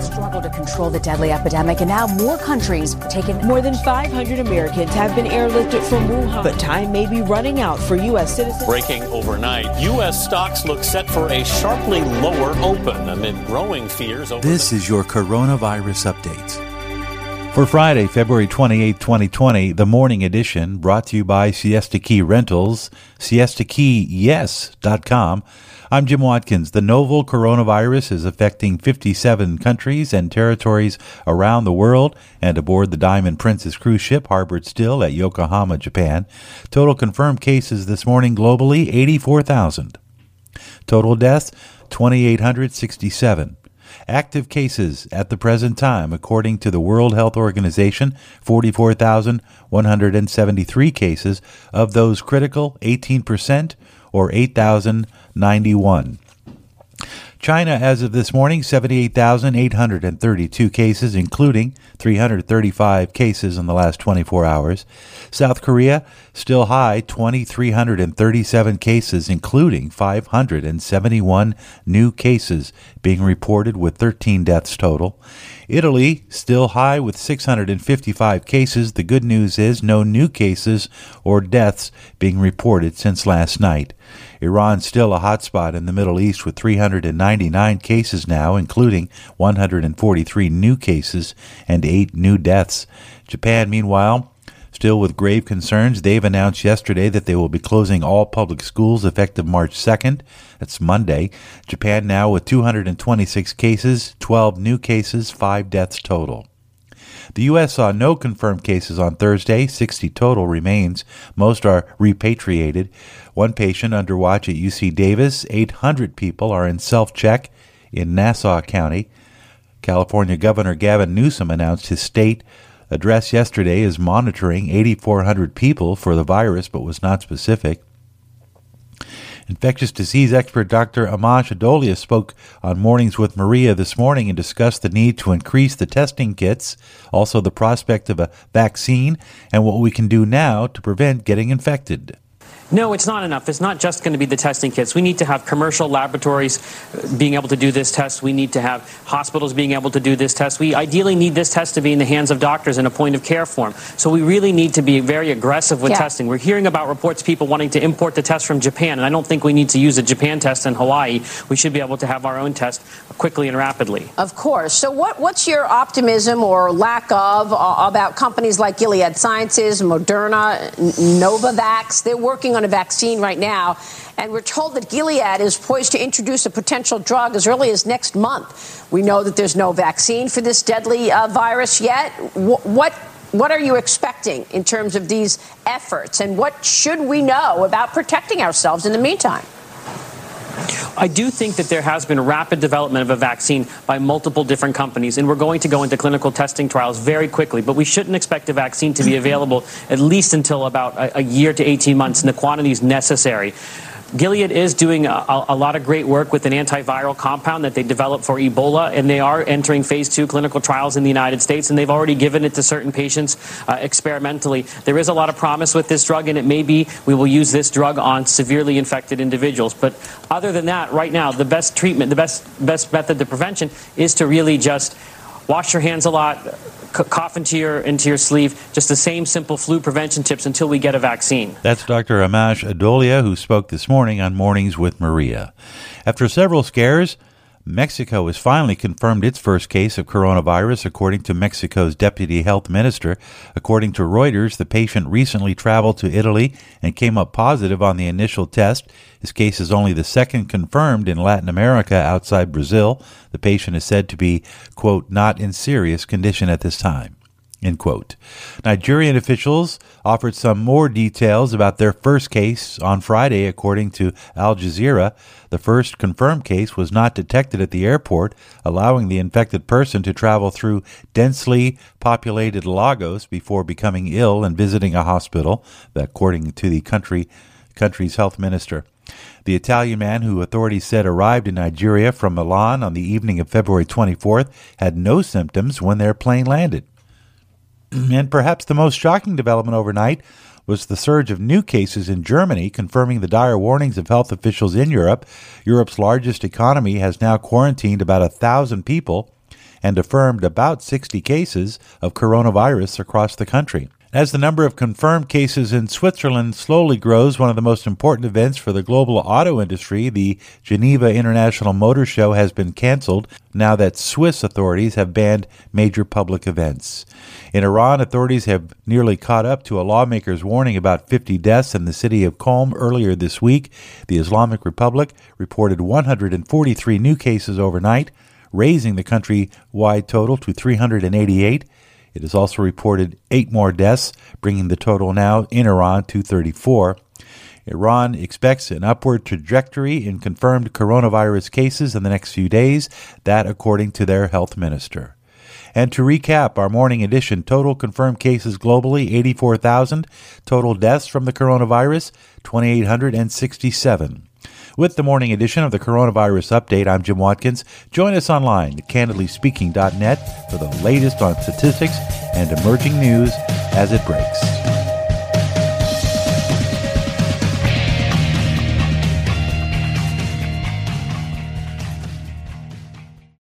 struggle to control the deadly epidemic, and now more countries are taking. More than 500 Americans have been airlifted from Wuhan, but time may be running out for U.S. citizens. Breaking overnight, U.S. stocks look set for a sharply lower open amid growing fears over. This is your coronavirus update. For Friday, February 28, 2020, the morning edition brought to you by Siesta Key Rentals, siestakeyyes.com. I'm Jim Watkins. The novel coronavirus is affecting 57 countries and territories around the world and aboard the Diamond Princess cruise ship harbored still at Yokohama, Japan. Total confirmed cases this morning globally 84,000. Total deaths 2,867. Active cases at the present time, according to the World Health Organization, 44,173 cases. Of those critical, 18%, or 8,091. China, as of this morning, 78,832 cases, including 335 cases in the last 24 hours. South Korea, still high, 2,337 cases, including 571 new cases being reported, with 13 deaths total. Italy, still high with 655 cases. The good news is no new cases or deaths being reported since last night. Iran still a hotspot in the Middle East with 399 cases now, including 143 new cases and eight new deaths. Japan, meanwhile, Still with grave concerns, they've announced yesterday that they will be closing all public schools effective March 2nd. That's Monday. Japan now with 226 cases, 12 new cases, 5 deaths total. The U.S. saw no confirmed cases on Thursday, 60 total remains. Most are repatriated. One patient under watch at UC Davis. 800 people are in self check in Nassau County. California Governor Gavin Newsom announced his state address yesterday is monitoring 8,400 people for the virus, but was not specific. Infectious disease expert Dr. Amesh Adalja spoke on Mornings with Maria this morning and discussed the need to increase the testing kits, also the prospect of a vaccine, and what we can do now to prevent getting infected. No, it's not enough. It's not just going to be the testing kits. We need to have commercial laboratories being able to do this test. We need to have hospitals being able to do this test. We ideally need this test to be in the hands of doctors in a point of care form. So we really need to be very aggressive with Yeah. testing. We're hearing about reports people wanting to import the test from Japan, and I don't think we need to use a Japan test in Hawaii. We should be able to have our own test quickly and rapidly. Of course. So, what, what's your optimism or lack of uh, about companies like Gilead Sciences, Moderna, Novavax? They're working on a vaccine right now, and we're told that Gilead is poised to introduce a potential drug as early as next month. We know that there's no vaccine for this deadly uh, virus yet. Wh- what what are you expecting in terms of these efforts, and what should we know about protecting ourselves in the meantime? I do think that there has been rapid development of a vaccine by multiple different companies, and we're going to go into clinical testing trials very quickly. But we shouldn't expect a vaccine to be available at least until about a, a year to 18 months in the quantities necessary. Gilead is doing a, a, lot of great work with an antiviral compound that they developed for Ebola, and they are entering phase two clinical trials in the United States, and they've already given it to certain patients uh, experimentally. There is a lot of promise with this drug, and it may be we will use this drug on severely infected individuals. But other than that, right now, the best treatment, the best best method to prevention is to really just wash your hands a lot, cough into your into your sleeve, just the same simple flu prevention tips until we get a vaccine. That's Dr. Amesh Adalja, who spoke this morning on Mornings with Maria. After several scares, Mexico has finally confirmed its first case of coronavirus, according to Mexico's deputy health minister. According to Reuters, the patient recently traveled to Italy and came up positive on the initial test. His case is only the second confirmed in Latin America outside Brazil. The patient is said to be, quote, not in serious condition at this time. End quote. Nigerian officials offered some more details about their first case on Friday, according to Al Jazeera. The first confirmed case was not detected at the airport, allowing the infected person to travel through densely populated Lagos before becoming ill and visiting a hospital, according to the country country's health minister. The Italian man who authorities said arrived in Nigeria from Milan on the evening of February 24th had no symptoms when their plane landed. Mm-hmm. And perhaps the most shocking development overnight was the surge of new cases in Germany, confirming the dire warnings of health officials in Europe. Europe's largest economy has now quarantined about a thousand people. and affirmed about 60 cases of coronavirus across the country. As the number of confirmed cases in Switzerland slowly grows, one of the most important events for the global auto industry, the Geneva International Motor Show, has been canceled now that Swiss authorities have banned major public events. In Iran, authorities have nearly caught up to a lawmaker's warning about 50 deaths in the city of Qom earlier this week. The Islamic Republic reported 143 new cases overnight, raising the country wide total to 388. It has also reported eight more deaths, bringing the total now in Iran to 34. Iran expects an upward trajectory in confirmed coronavirus cases in the next few days, that according to their health minister. And to recap our morning edition, total confirmed cases globally 84,000, total deaths from the coronavirus 2,867. With the morning edition of the Coronavirus Update, I'm Jim Watkins. Join us online at candidlyspeaking.net for the latest on statistics and emerging news as it breaks.